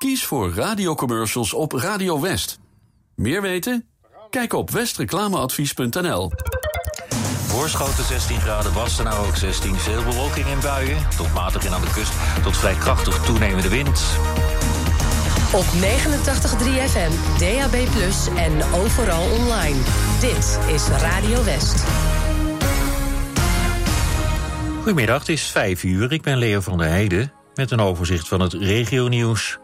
Kies voor radiocommercials op Radio West. Meer weten? Kijk op westreclameadvies.nl. Voorschoten 16 graden, Wassenaar ook 16. Veel bewolking in buien, tot matig in aan de kust, tot vrij krachtig toenemende wind. Op 89.3 FM, DAB+, en overal online. Dit is Radio West. Goedemiddag, het is 5 uur. Ik ben Leo van der Heijden met een overzicht van het regionieuws.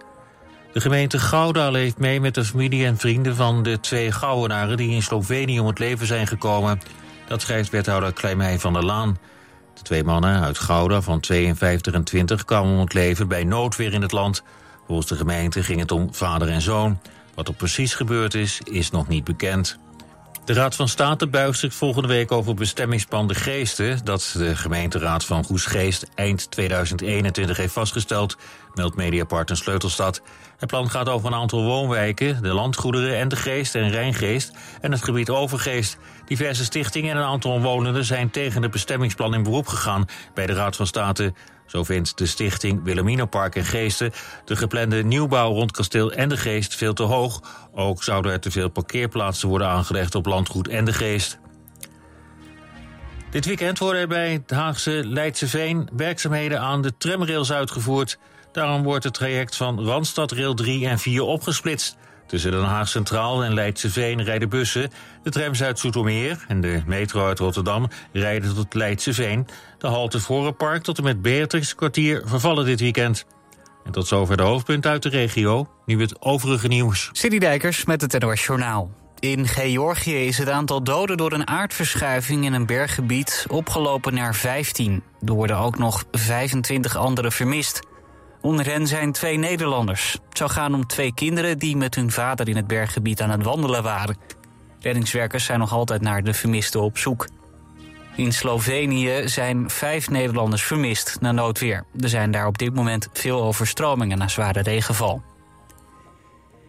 De gemeente Gouda leeft mee met de familie en vrienden van de twee Gouwenaren die in Slovenië om het leven zijn gekomen. Dat schrijft wethouder Kleimij van der Laan. De twee mannen uit Gouda van 52 en 20 kwamen om het leven bij noodweer in het land. Volgens de gemeente ging het om vader en zoon. Wat er precies gebeurd is, is nog niet bekend. De Raad van State buigt zich volgende week over bestemmingsplan De Geesten... dat de gemeenteraad van Goesgeest eind 2021 heeft vastgesteld... meldt mediapartner Sleutelstad. Het plan gaat over een aantal woonwijken, de landgoederen en de Geest en Rijngeest... en het gebied Overgeest. Diverse stichtingen en een aantal omwonenden zijn tegen het bestemmingsplan in beroep gegaan... bij de Raad van State... Zo vindt de stichting Wilhelminapark en Geesten de geplande nieuwbouw rond kasteel en de Geest veel te hoog. Ook zouden er te veel parkeerplaatsen worden aangelegd op landgoed en de Geest. Dit weekend worden er bij het Haagse Leidseveen werkzaamheden aan de tramrails uitgevoerd. Daarom wordt het traject van Randstad Rail 3 en 4 opgesplitst. Tussen Den Haag Centraal en Leidseveen rijden bussen. De trams uit Zoetermeer en de metro uit Rotterdam rijden tot Leidseveen. De halte Vorenpark tot en met Beatrix kwartier vervallen dit weekend. En tot zover de hoofdpunt uit de regio. Nu het overige nieuws. City Dijkers met het NOS Journaal. In Georgië is het aantal doden door een aardverschuiving in een berggebied opgelopen naar 15. Er worden ook nog 25 anderen vermist. Onder hen zijn twee Nederlanders. Het zou gaan om twee kinderen die met hun vader in het berggebied aan het wandelen waren. Reddingswerkers zijn nog altijd naar de vermisten op zoek. In Slovenië zijn vijf Nederlanders vermist na noodweer. Er zijn daar op dit moment veel overstromingen na zware regenval.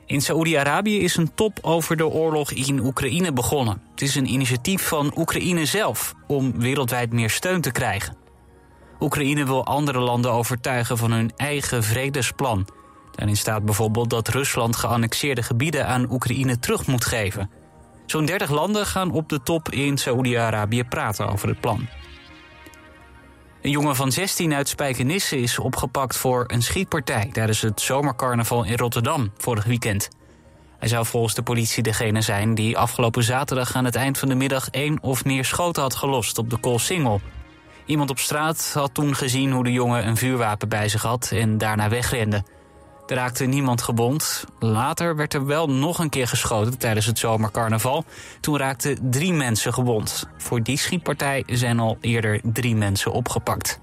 In Saoedi-Arabië is een top over de oorlog in Oekraïne begonnen. Het is een initiatief van Oekraïne zelf om wereldwijd meer steun te krijgen. Oekraïne wil andere landen overtuigen van hun eigen vredesplan. Daarin staat bijvoorbeeld dat Rusland geannexeerde gebieden aan Oekraïne terug moet geven. Zo'n 30 landen gaan op de top in Saoedi-Arabië praten over het plan. Een jongen van 16 uit Spijkenisse is opgepakt voor een schietpartij tijdens het zomercarnaval in Rotterdam vorig weekend. Hij zou volgens de politie degene zijn die afgelopen zaterdag aan het eind van de middag één of meer schoten had gelost op de Koolsingel. Iemand op straat had toen gezien hoe de jongen een vuurwapen bij zich had en daarna wegrende. Er raakte niemand gewond. Later werd er wel nog een keer geschoten tijdens het zomercarnaval. Toen raakten drie mensen gewond. Voor die schietpartij zijn al eerder drie mensen opgepakt.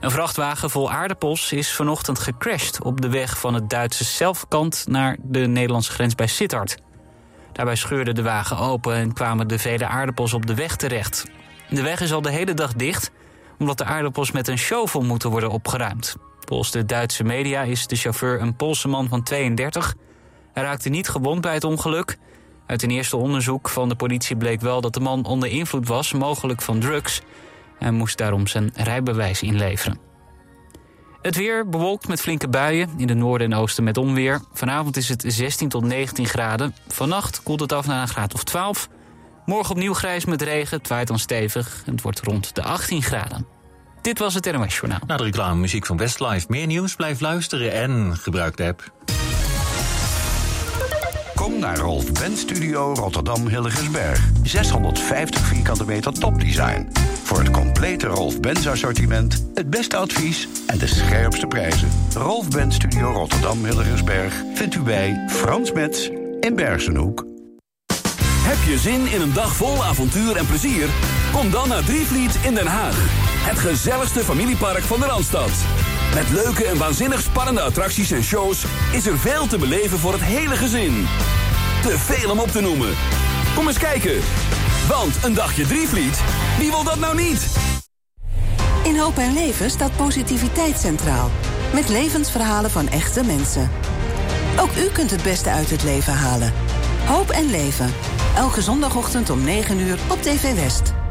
Een vrachtwagen vol aardappels is vanochtend gecrashed op de weg van het Duitse zelfkant naar de Nederlandse grens bij Sittard. Daarbij scheurde de wagen open en kwamen de vele aardappels op de weg terecht. De weg is al de hele dag dicht, omdat de aardappels met een shovel moeten worden opgeruimd. Volgens de Duitse media is de chauffeur een Poolse man van 32. Hij raakte niet gewond bij het ongeluk. Uit een eerste onderzoek van de politie bleek wel dat de man onder invloed was, mogelijk van drugs. Hij moest daarom zijn rijbewijs inleveren. Het weer bewolkt met flinke buien, in de noorden en oosten met onweer. Vanavond is het 16 tot 19 graden. Vannacht koelt het af naar een graad of 12. Morgen opnieuw grijs met regen, het waait dan stevig. Het wordt rond de 18 graden. Dit was het NOS Journaal. Na de reclame muziek van Westlife. Meer nieuws, blijf luisteren en gebruik de app. Kom naar Rolf Ben Studio Rotterdam Hilligensberg. 650 vierkante meter topdesign. Voor het complete Rolf Benz assortiment, het beste advies en de scherpste prijzen. Rolf Ben Studio Rotterdam Hilligensberg vindt u bij Frans Metz in Bergenhoek. Heb je zin in een dag vol avontuur en plezier? Kom dan naar Drievliet in Den Haag. Het gezelligste familiepark van de Randstad. Met leuke en waanzinnig spannende attracties en shows is er veel te beleven voor het hele gezin. Te veel om op te noemen. Kom eens kijken. Want een dagje Drievliet, wie wil dat nou niet? In Hoop en Leven staat positiviteit centraal. Met levensverhalen van echte mensen. Ook u kunt het beste uit het leven halen. Hoop en Leven. Elke zondagochtend om 9 uur op TV West.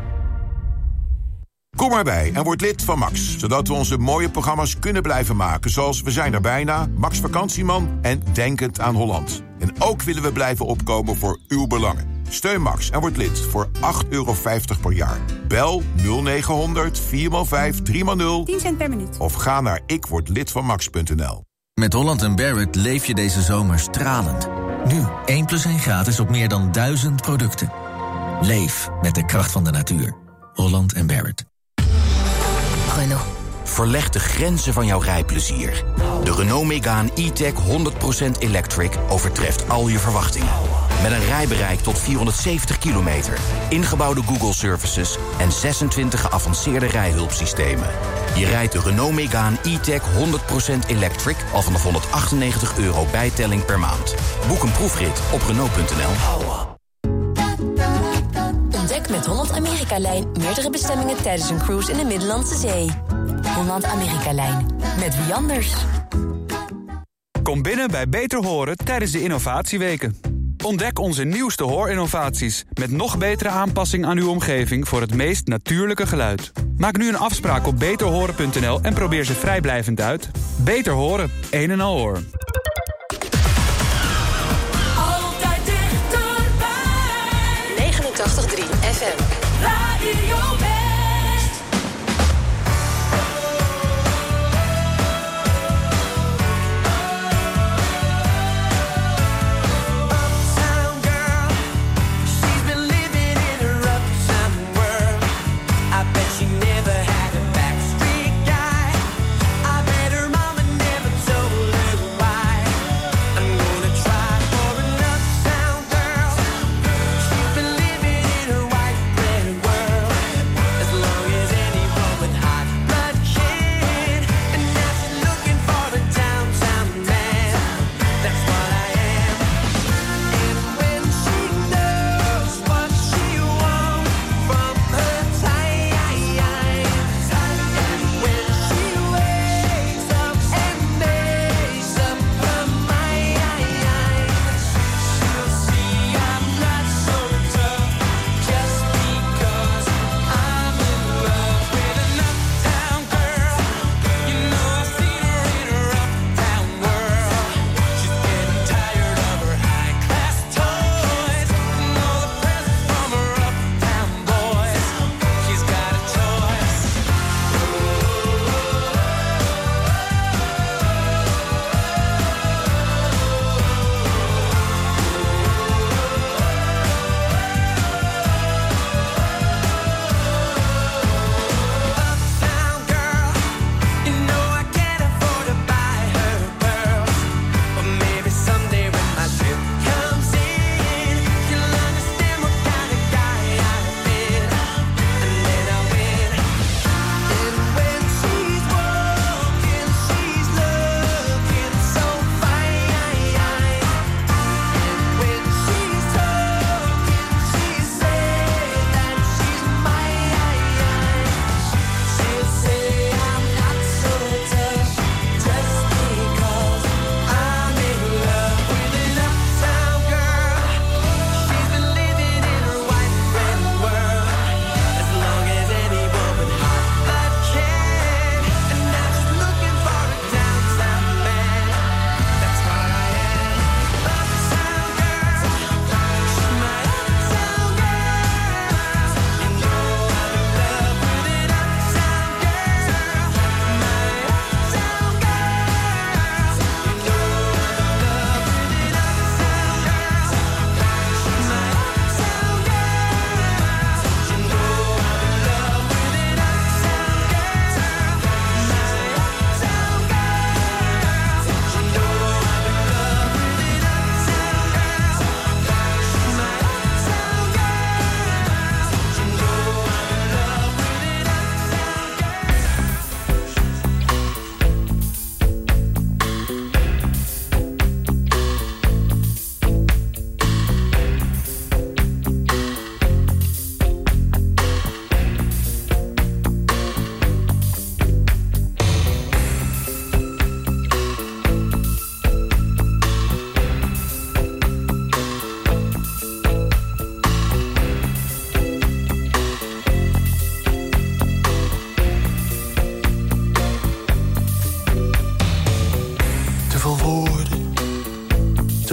Kom maar bij en word lid van Max. Zodat we onze mooie programma's kunnen blijven maken. Zoals We zijn er bijna, Max Vakantieman en Denkend aan Holland. En ook willen we blijven opkomen voor uw belangen. Steun Max en word lid voor 8,50 euro per jaar. Bel 0900 4x5 3x0 10 cent per minuut. of ga naar ikwordlidvanmax.nl. Met Holland en Barrett leef je deze zomer stralend. Nu 1 plus 1 gratis op meer dan 1000 producten. Leef met de kracht van de natuur. Holland en Barrett. Renault. Verleg de grenzen van jouw rijplezier. De Renault Megane e-tech 100% electric overtreft al je verwachtingen. Met een rijbereik tot 470 kilometer, ingebouwde Google Services en 26 geavanceerde rijhulpsystemen. Je rijdt de Renault Megane e-tech 100% electric al vanaf 198 euro bijtelling per maand. Boek een proefrit op Renault.nl. Holland Amerika-lijn meerdere bestemmingen tijdens een cruise in de Middellandse Zee. Holland Amerika-lijn. Met wie anders? Kom binnen bij Beter Horen tijdens de innovatieweken. Ontdek onze nieuwste hoorinnovaties met nog betere aanpassing aan uw omgeving voor het meest natuurlijke geluid. Maak nu een afspraak op beterhoren.nl en probeer ze vrijblijvend uit. Beter Horen, een en al hoor. Altijd dichterbij. 89.3 FM. Radio West.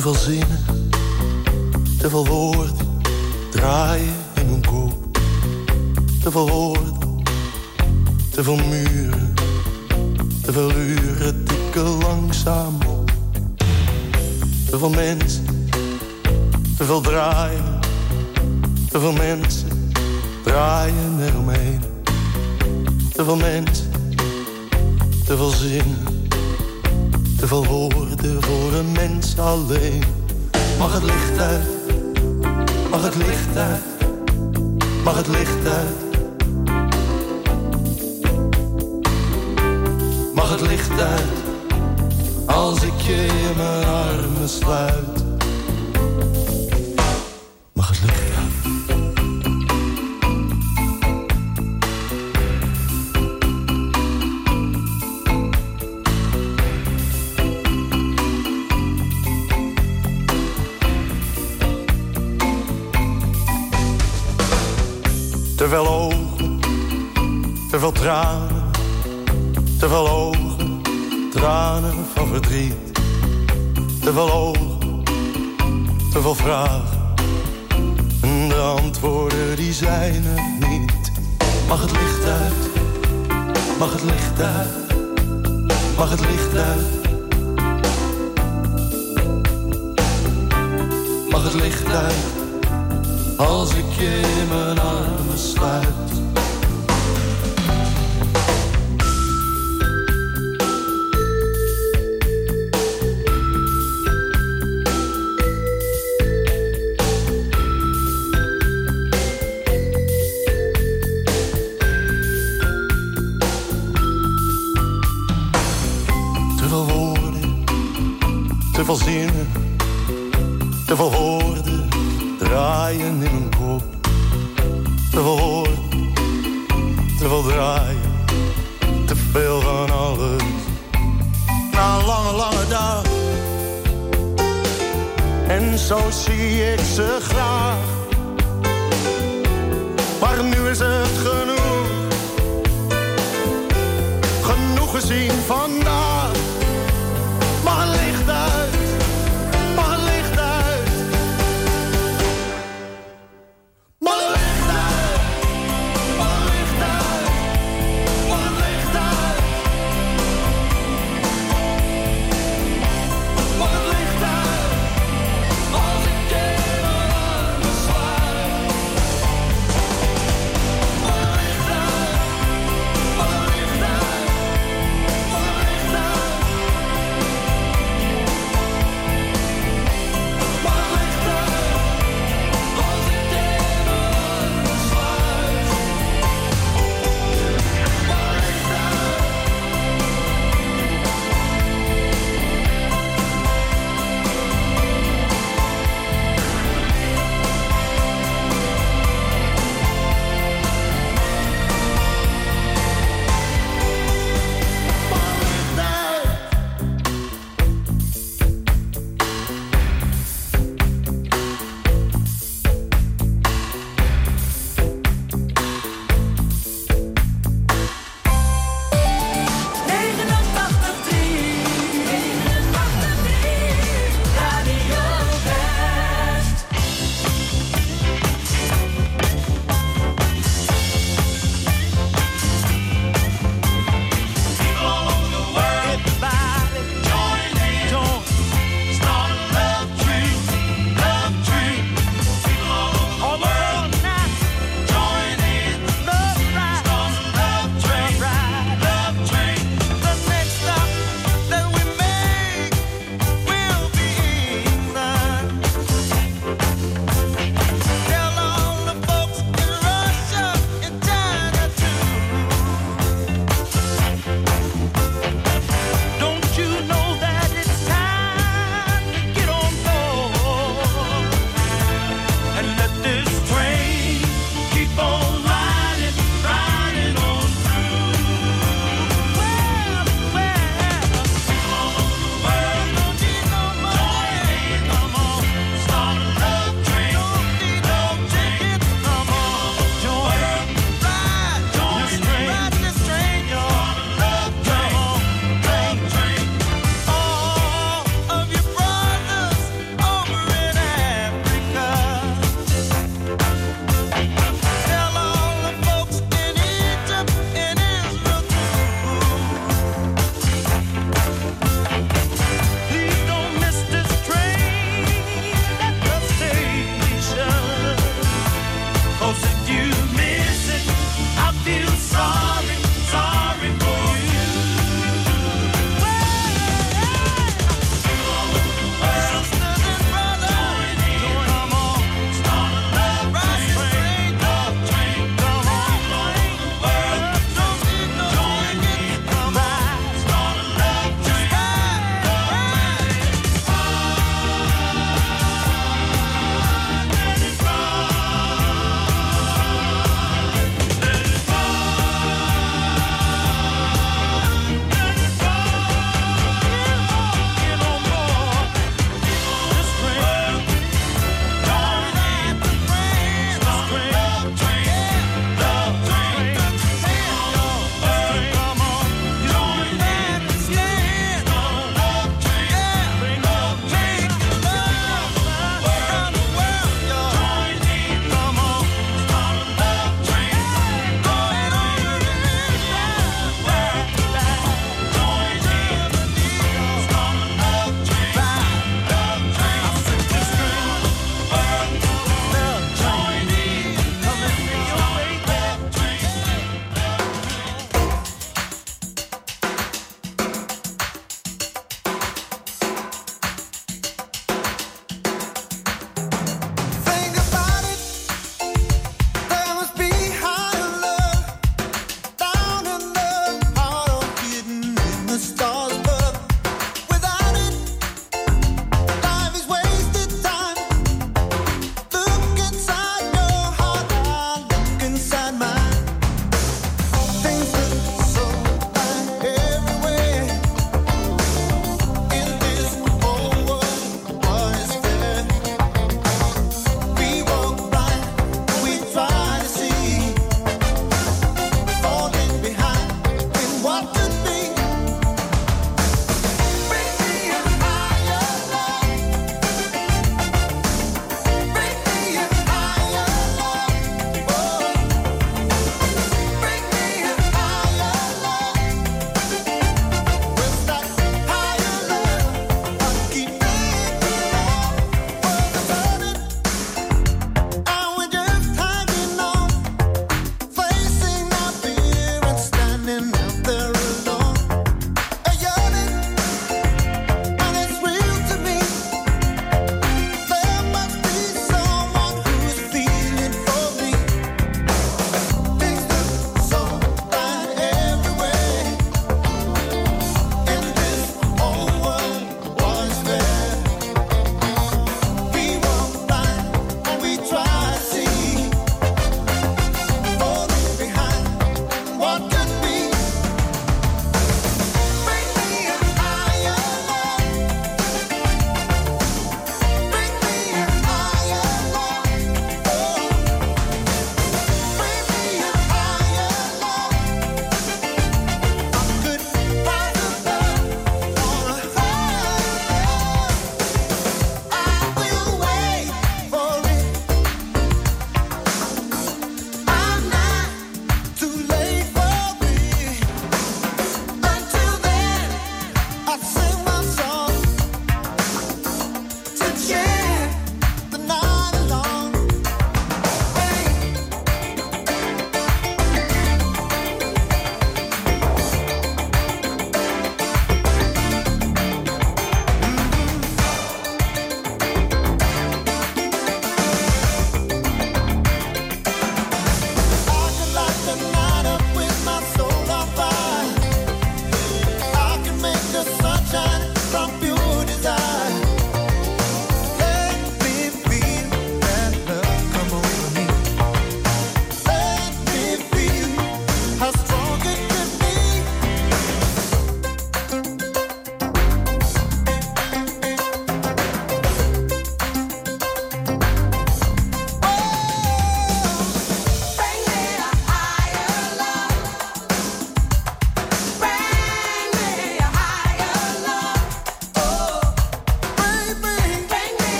te veel Te veel oog, te veel vragen. En de antwoorden die zijn er niet. Mag het licht uit, mag het licht uit, mag het licht uit. Mag het licht uit, als ik je in mijn armen sluit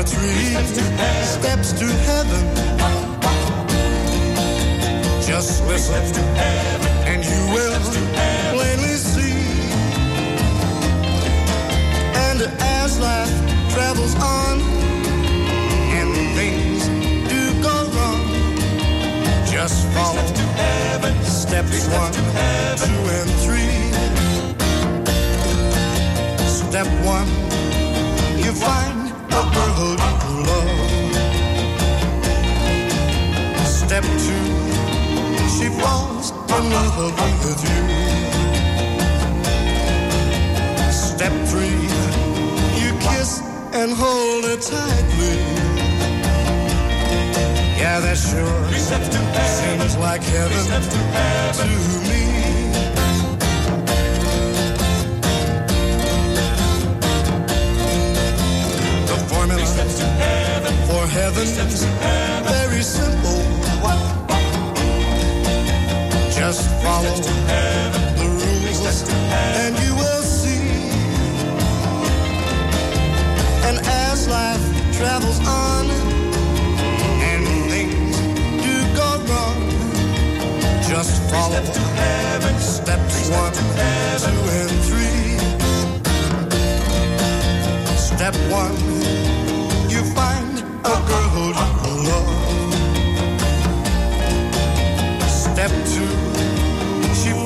are three steps to heaven. Just listen, and you will plainly see. And as life travels on, and things do go wrong, just follow steps one, two, and three. Step one, you find she falls in love with you. Step three, you kiss and hold her tightly. Yeah, that sure seems like heaven to me. The formula for heaven very simple. Just follow the rules and you will see. And as life travels on and things do go wrong, just follow steps one, two, and three. Step one, you find a girl you love. Step two,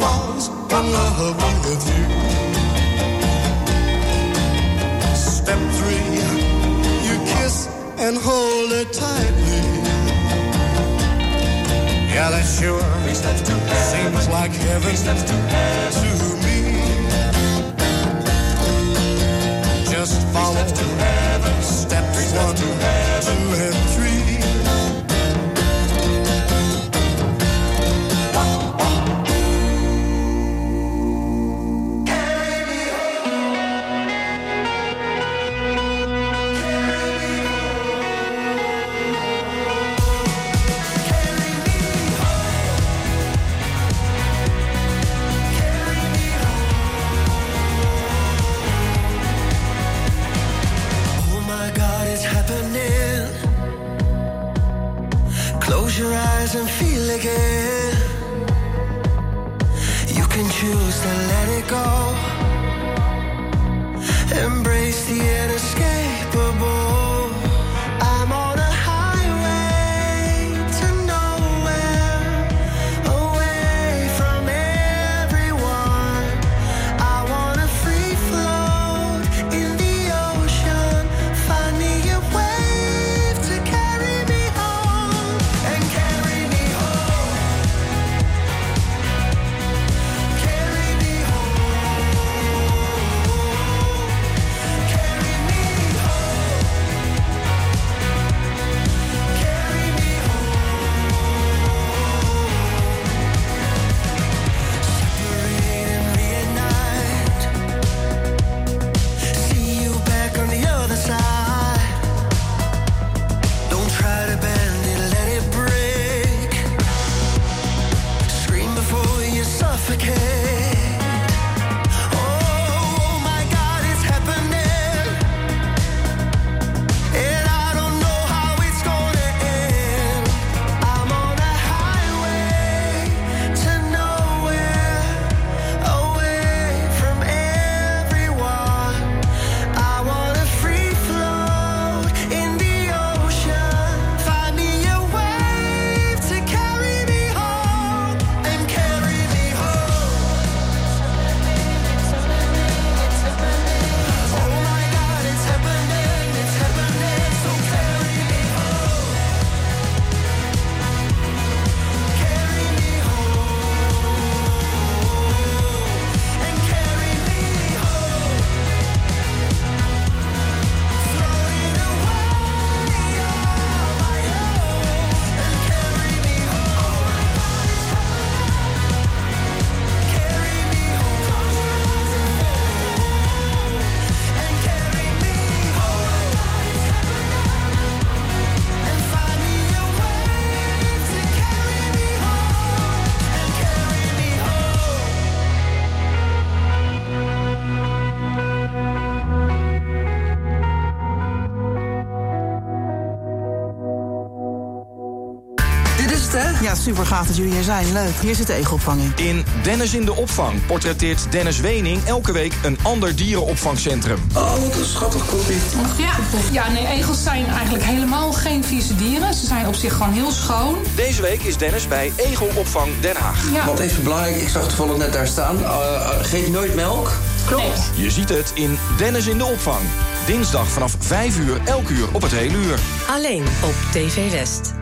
falls in love with you. Step three, you kiss and hold it tightly. Yeah, that sure seems like heaven to me. Just follow steps one, two, and three. super gaaf dat jullie hier zijn. Leuk. Hier zit de egelopvang in. In Dennis in de Opvang portretteert Dennis Wening elke week een ander dierenopvangcentrum. Oh, wat een schattig kopje. Ja. ja, nee, egels zijn eigenlijk helemaal geen vieze dieren. Ze zijn op zich gewoon heel schoon. Deze week is Dennis bij Egelopvang Den Haag. Ja. Wat even belangrijk, ik zag toevallig net daar staan. Eh, eh, uh, geef nooit melk. Klopt. Je ziet het in Dennis in de Opvang. Dinsdag vanaf 5 uur, elk uur op het hele uur. Alleen op TV West.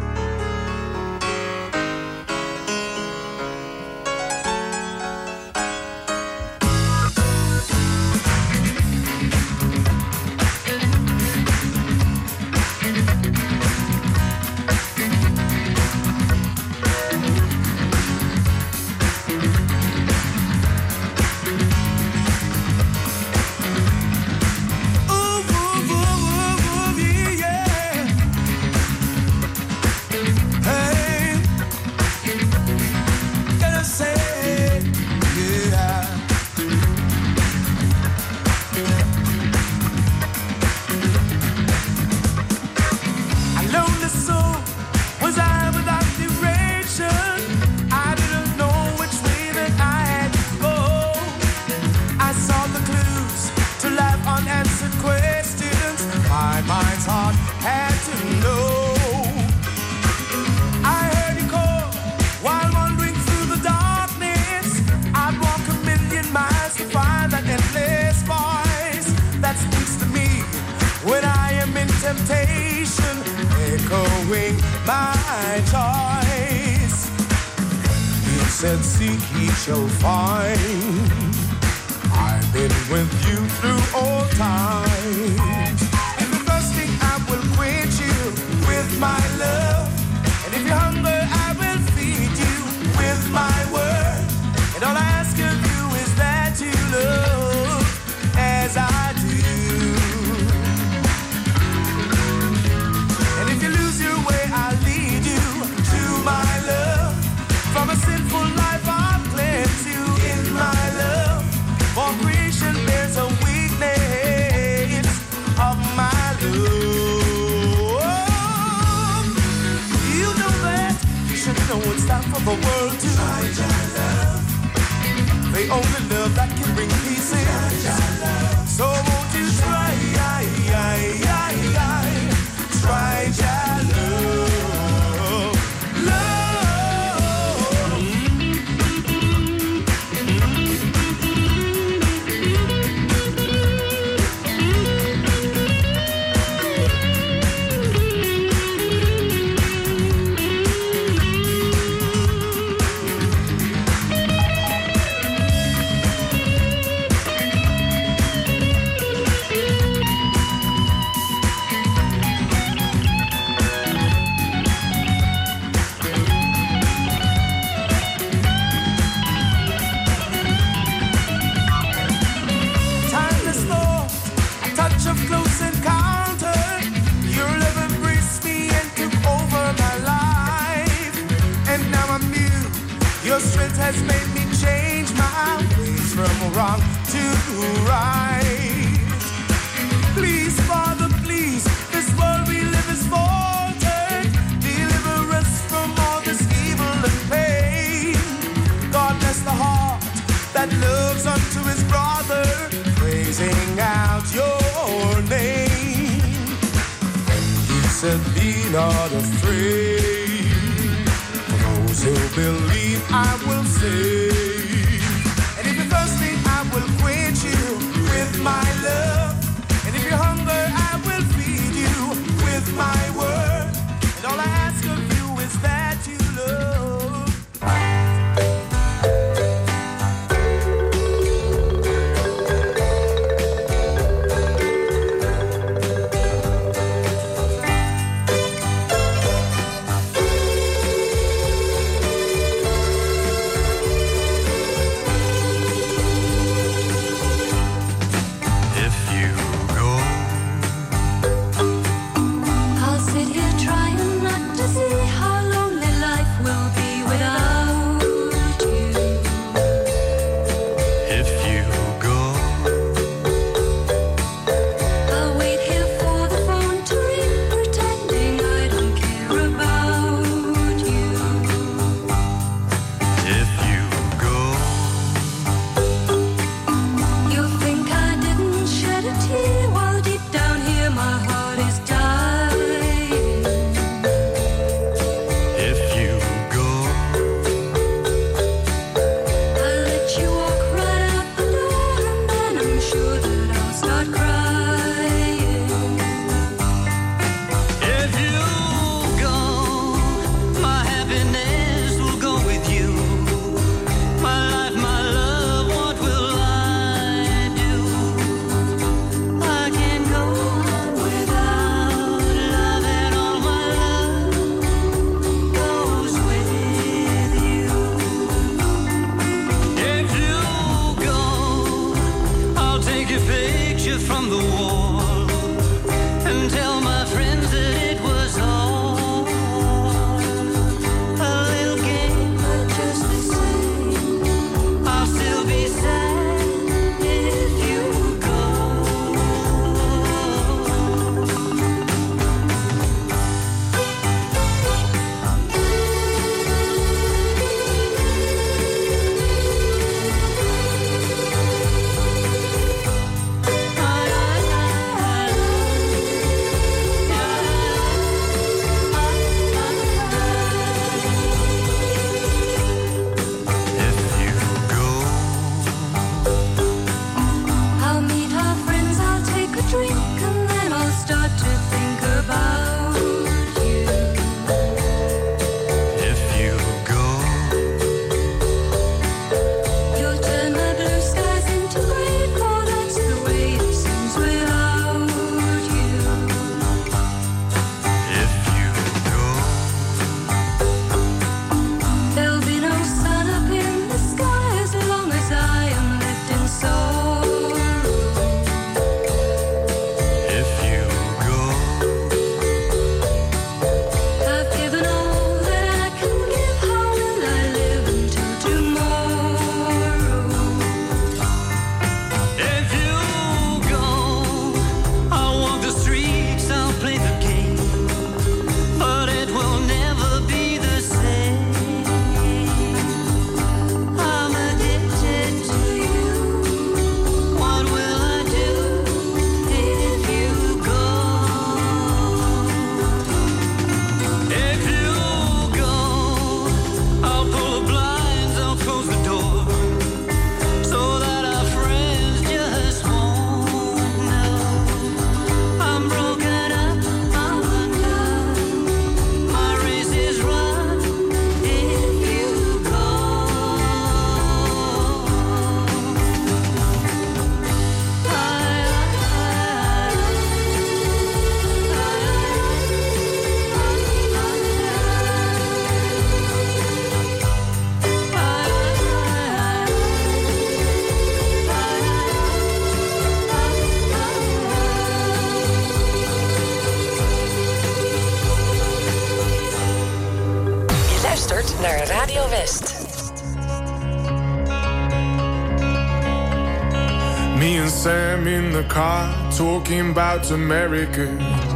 Talking about America.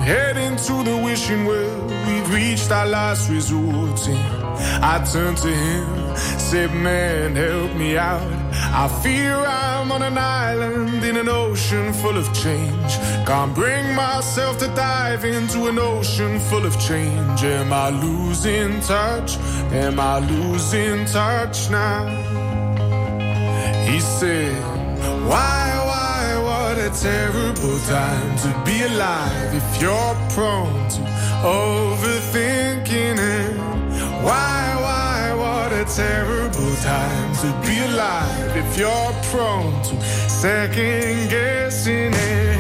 Heading to the wishing well, we've reached our last resort. I turned to him, said, Man, help me out. I fear I'm on an island in an ocean full of change. Can't bring myself to dive into an ocean full of change. Am I losing touch? Am I losing touch now? He said, Why, terrible time to be alive if you're prone to overthinking it. Why, why, what a terrible time to be alive if you're prone to second guessing it.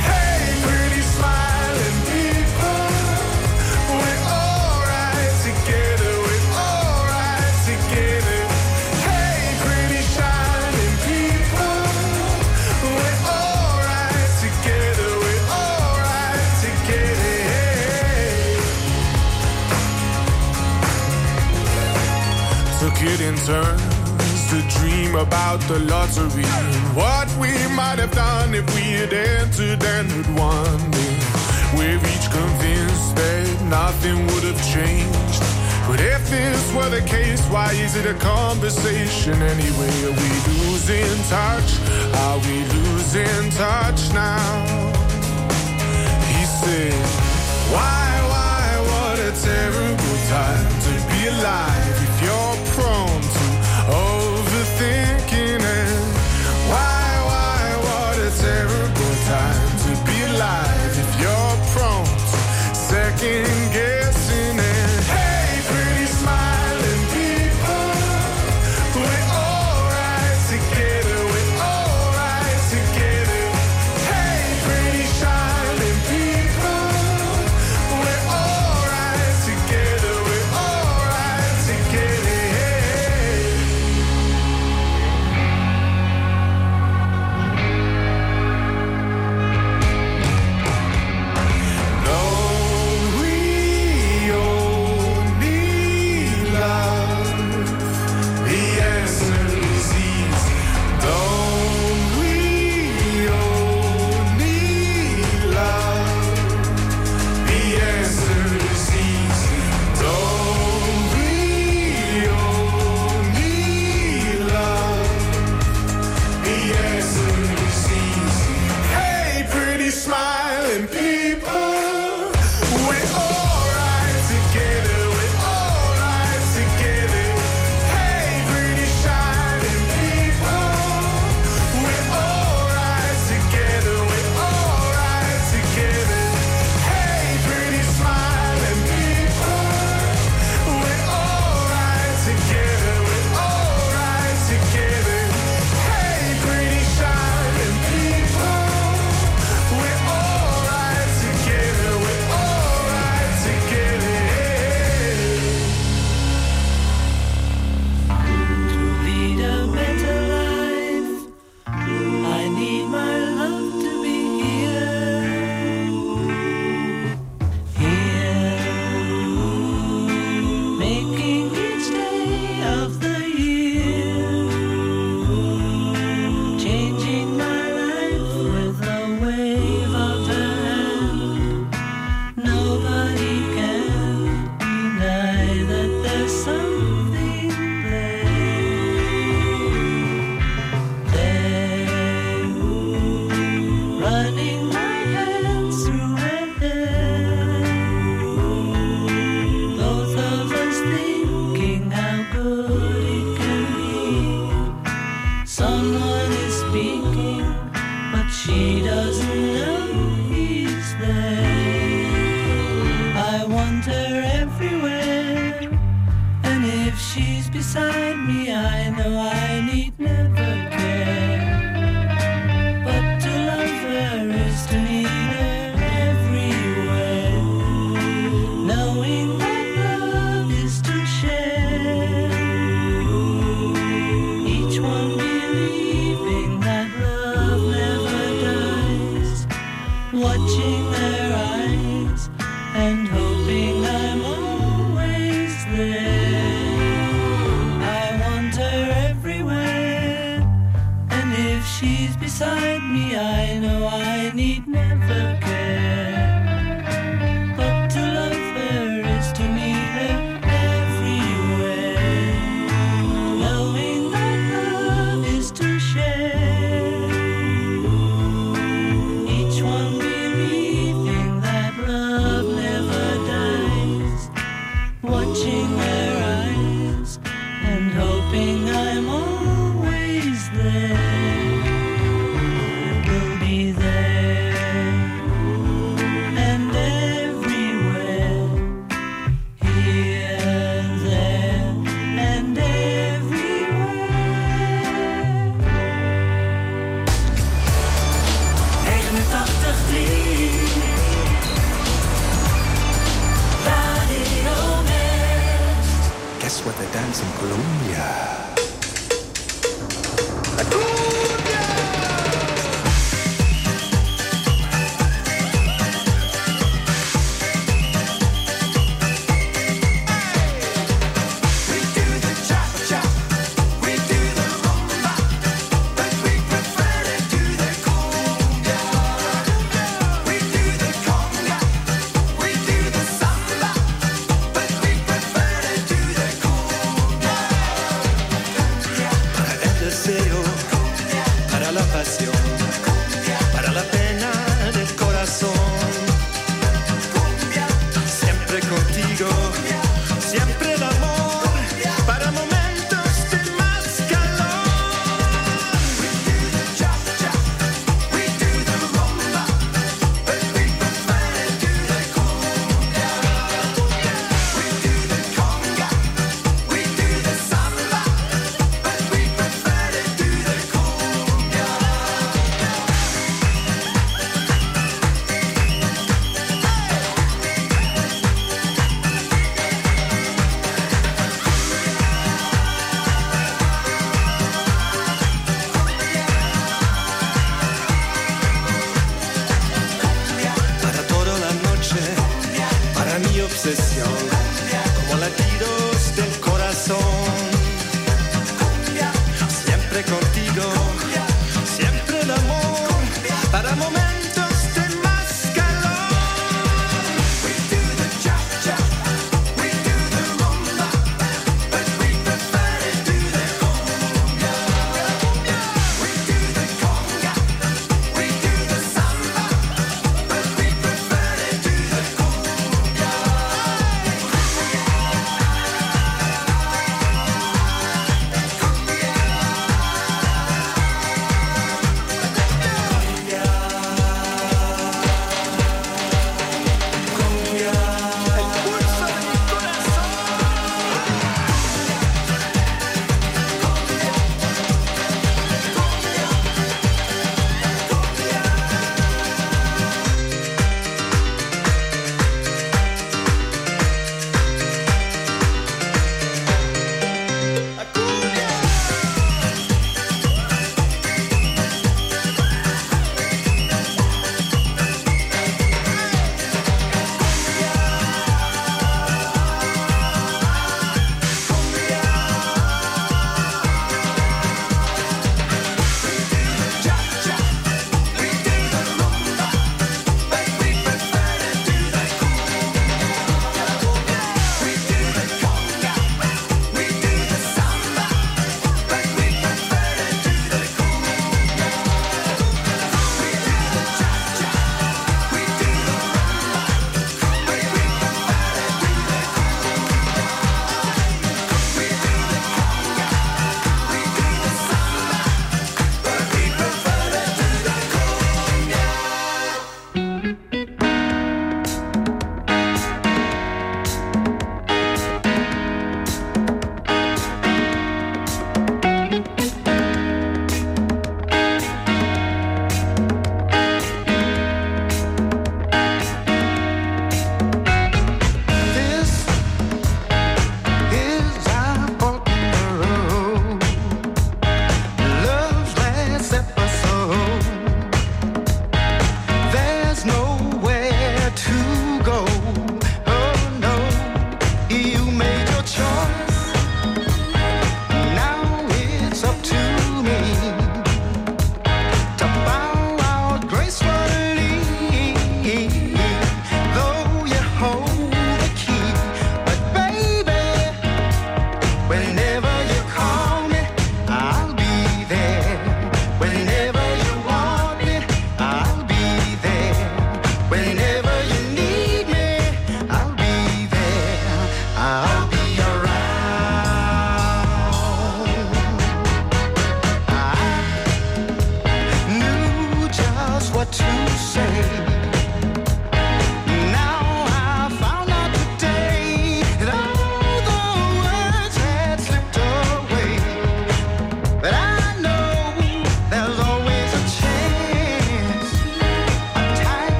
It in turns to dream about the lottery what we might have done if we had entered and had won. We're each convinced that nothing would have changed. But if this were the case, why is it a conversation anyway? Are we losing touch? Are we losing touch now? He said, Why, why, what a terrible time to be alive I want her everywhere. And if she's beside me, I know I need never.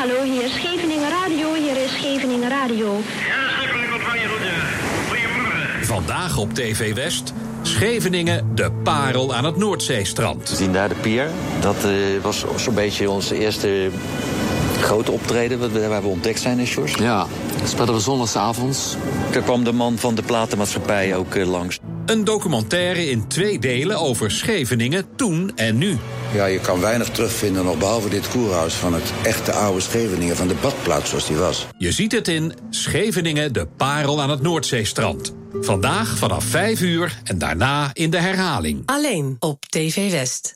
hallo, hier is Scheveningen Radio, hier is Scheveningen Radio. Ja, schrikkelijk. Goedemorgen. Vandaag op TV West... Scheveningen, de parel aan het Noordzeestrand. We zien daar de pier. Dat eh, was zo'n beetje onze eerste grote optreden waar we ontdekt zijn in Sjors. Ja, dat speelden we zondagsavonds. Daar kwam de man van de platenmaatschappij ook eh, langs. Een documentaire in twee delen over Scheveningen toen en nu. Ja, je kan weinig terugvinden nog behalve dit koerhuis van het echte oude Scheveningen, van de badplaats zoals die was. Je ziet het in Scheveningen, de parel aan het Noordzeestrand. Vandaag vanaf 5 uur en daarna in de herhaling. Alleen op TV West.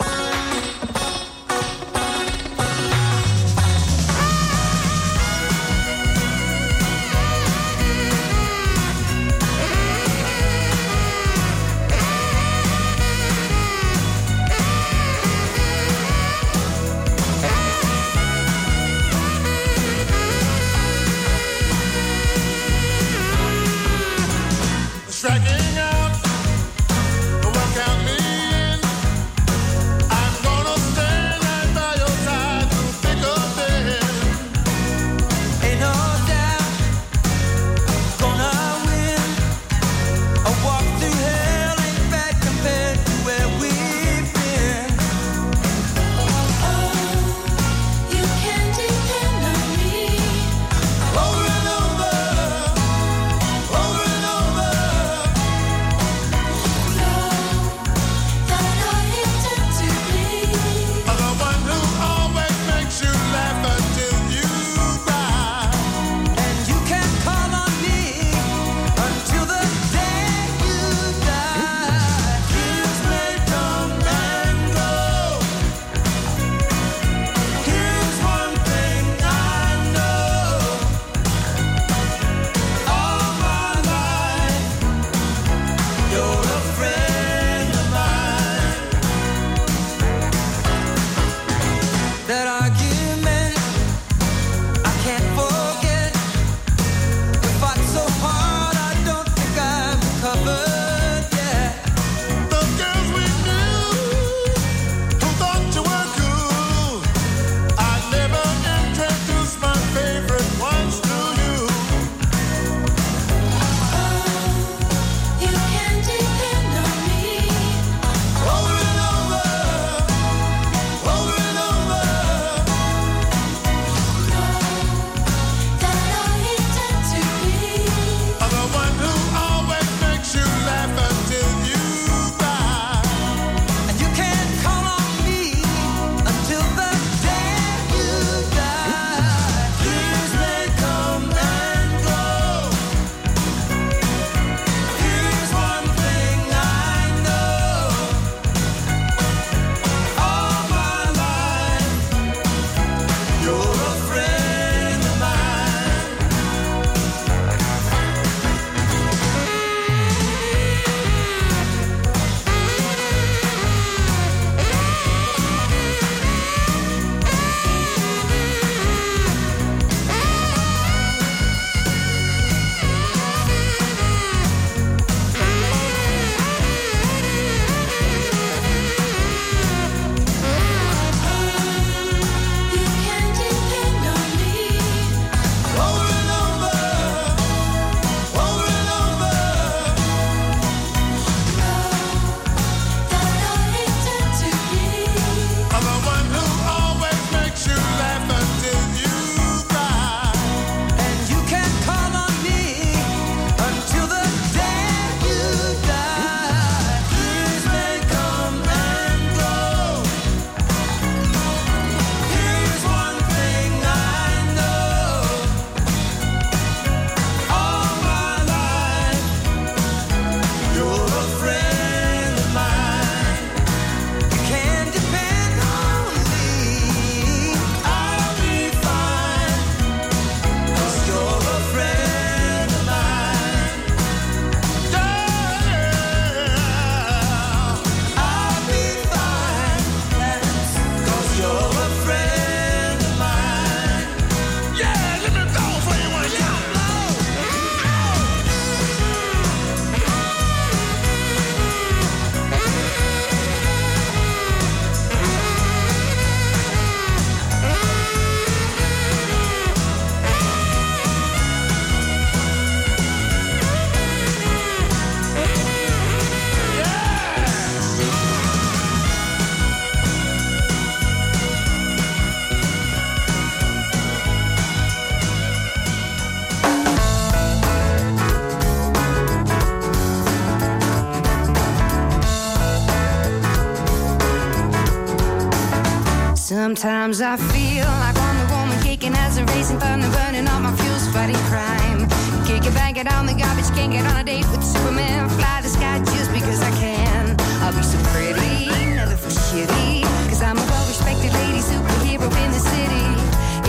Sometimes I feel like Wonder Woman kicking as a racing thunder, burning all my fuels, fighting crime. Kick it, bang it on the garbage, can't get on a date with Superman. Fly the sky just because I can. I'll be so pretty, never feel shitty. Cause I'm a well respected lady superhero in the city.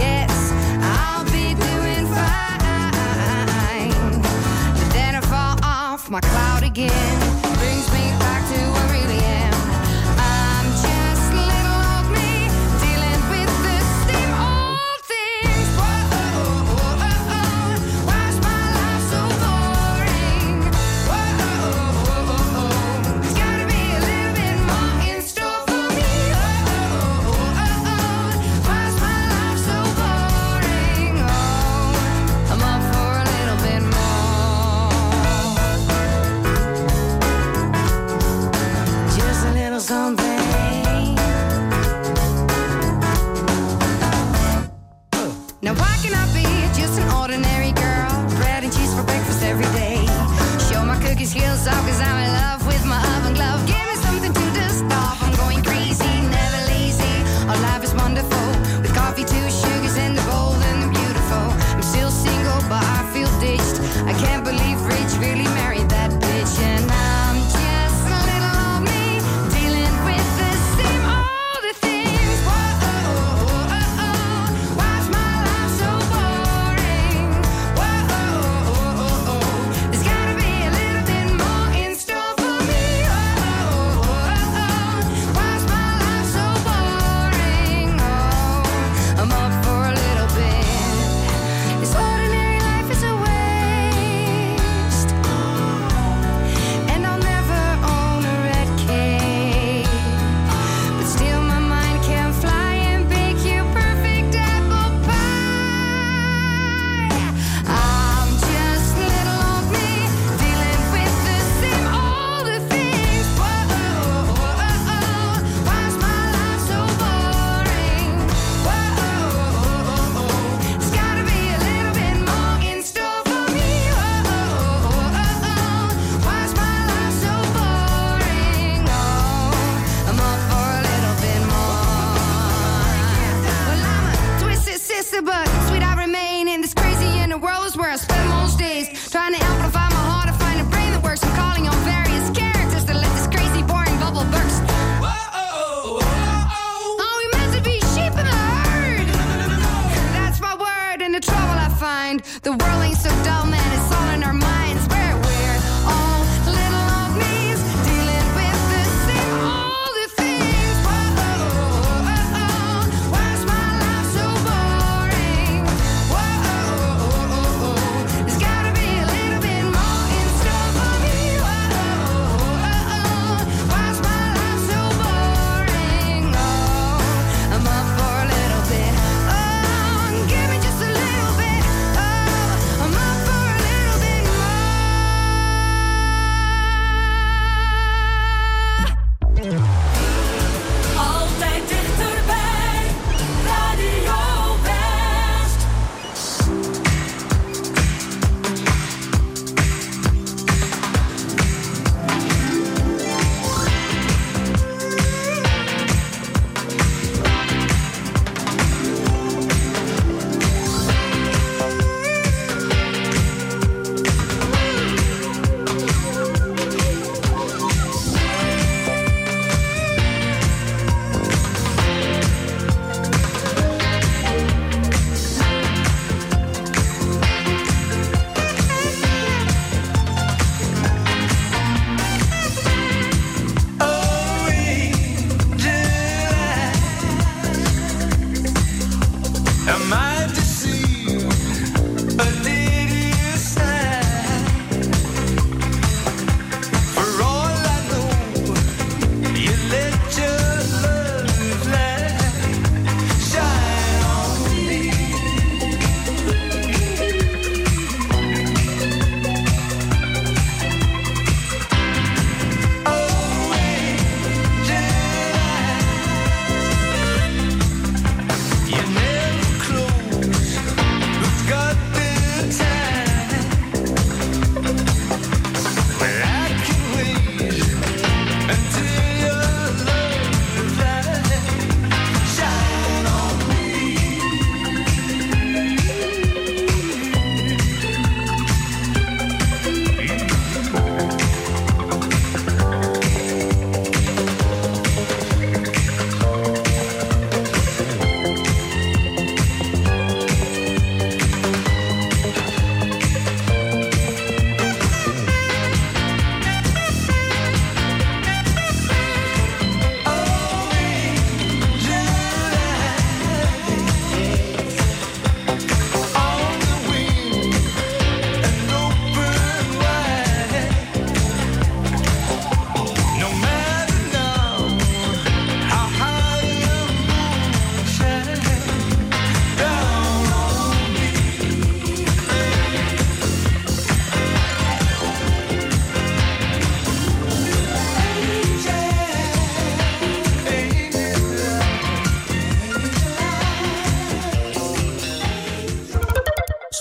Yes, I'll be doing fine. But then I fall off my cloud again.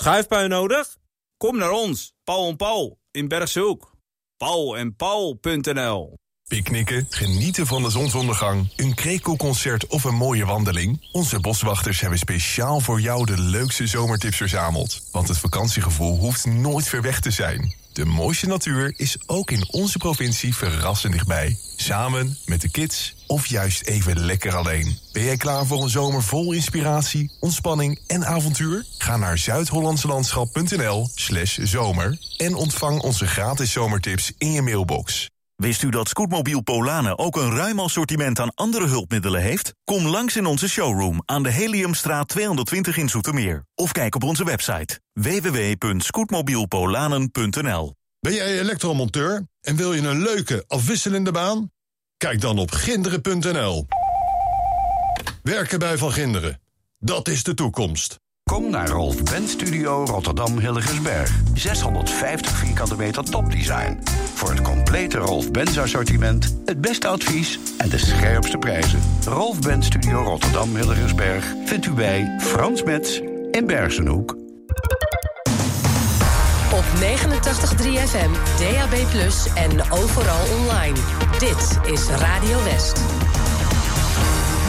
Schuifpui nodig? Kom naar ons, Paul en Paul in Bergshoek. Paul en Paul.nl Picknicken, genieten van de zonsondergang, een krekelconcert of een mooie wandeling? Onze boswachters hebben speciaal voor jou de leukste zomertips verzameld. Want het vakantiegevoel hoeft nooit ver weg te zijn. De mooiste natuur is ook in onze provincie verrassend dichtbij. Samen met de kids of juist even lekker alleen. Ben jij klaar voor een zomer vol inspiratie, ontspanning en avontuur? Ga naar zuidhollandselandschap.nl slash zomer en ontvang onze gratis zomertips in je mailbox. Wist u dat Scootmobiel Polanen ook een ruim assortiment aan andere hulpmiddelen heeft? Kom langs in onze showroom aan de Heliumstraat 220 in Zoetermeer. Of kijk op onze website www.scootmobielpolanen.nl Ben jij elektromonteur en wil je een leuke, afwisselende baan? Kijk dan op ginderen.nl. Werken bij Van Ginderen. Dat is de toekomst. Kom naar Rolf Benz Studio Rotterdam Hilligensberg. 650 vierkante meter topdesign. Voor het complete Rolf Benz assortiment, het beste advies en de scherpste prijzen. Rolf Benz Studio Rotterdam Hilligensberg vindt u bij Frans Metz in Bergenhoek. Op 89.3 FM, DAB+, en overal online. Dit is Radio West.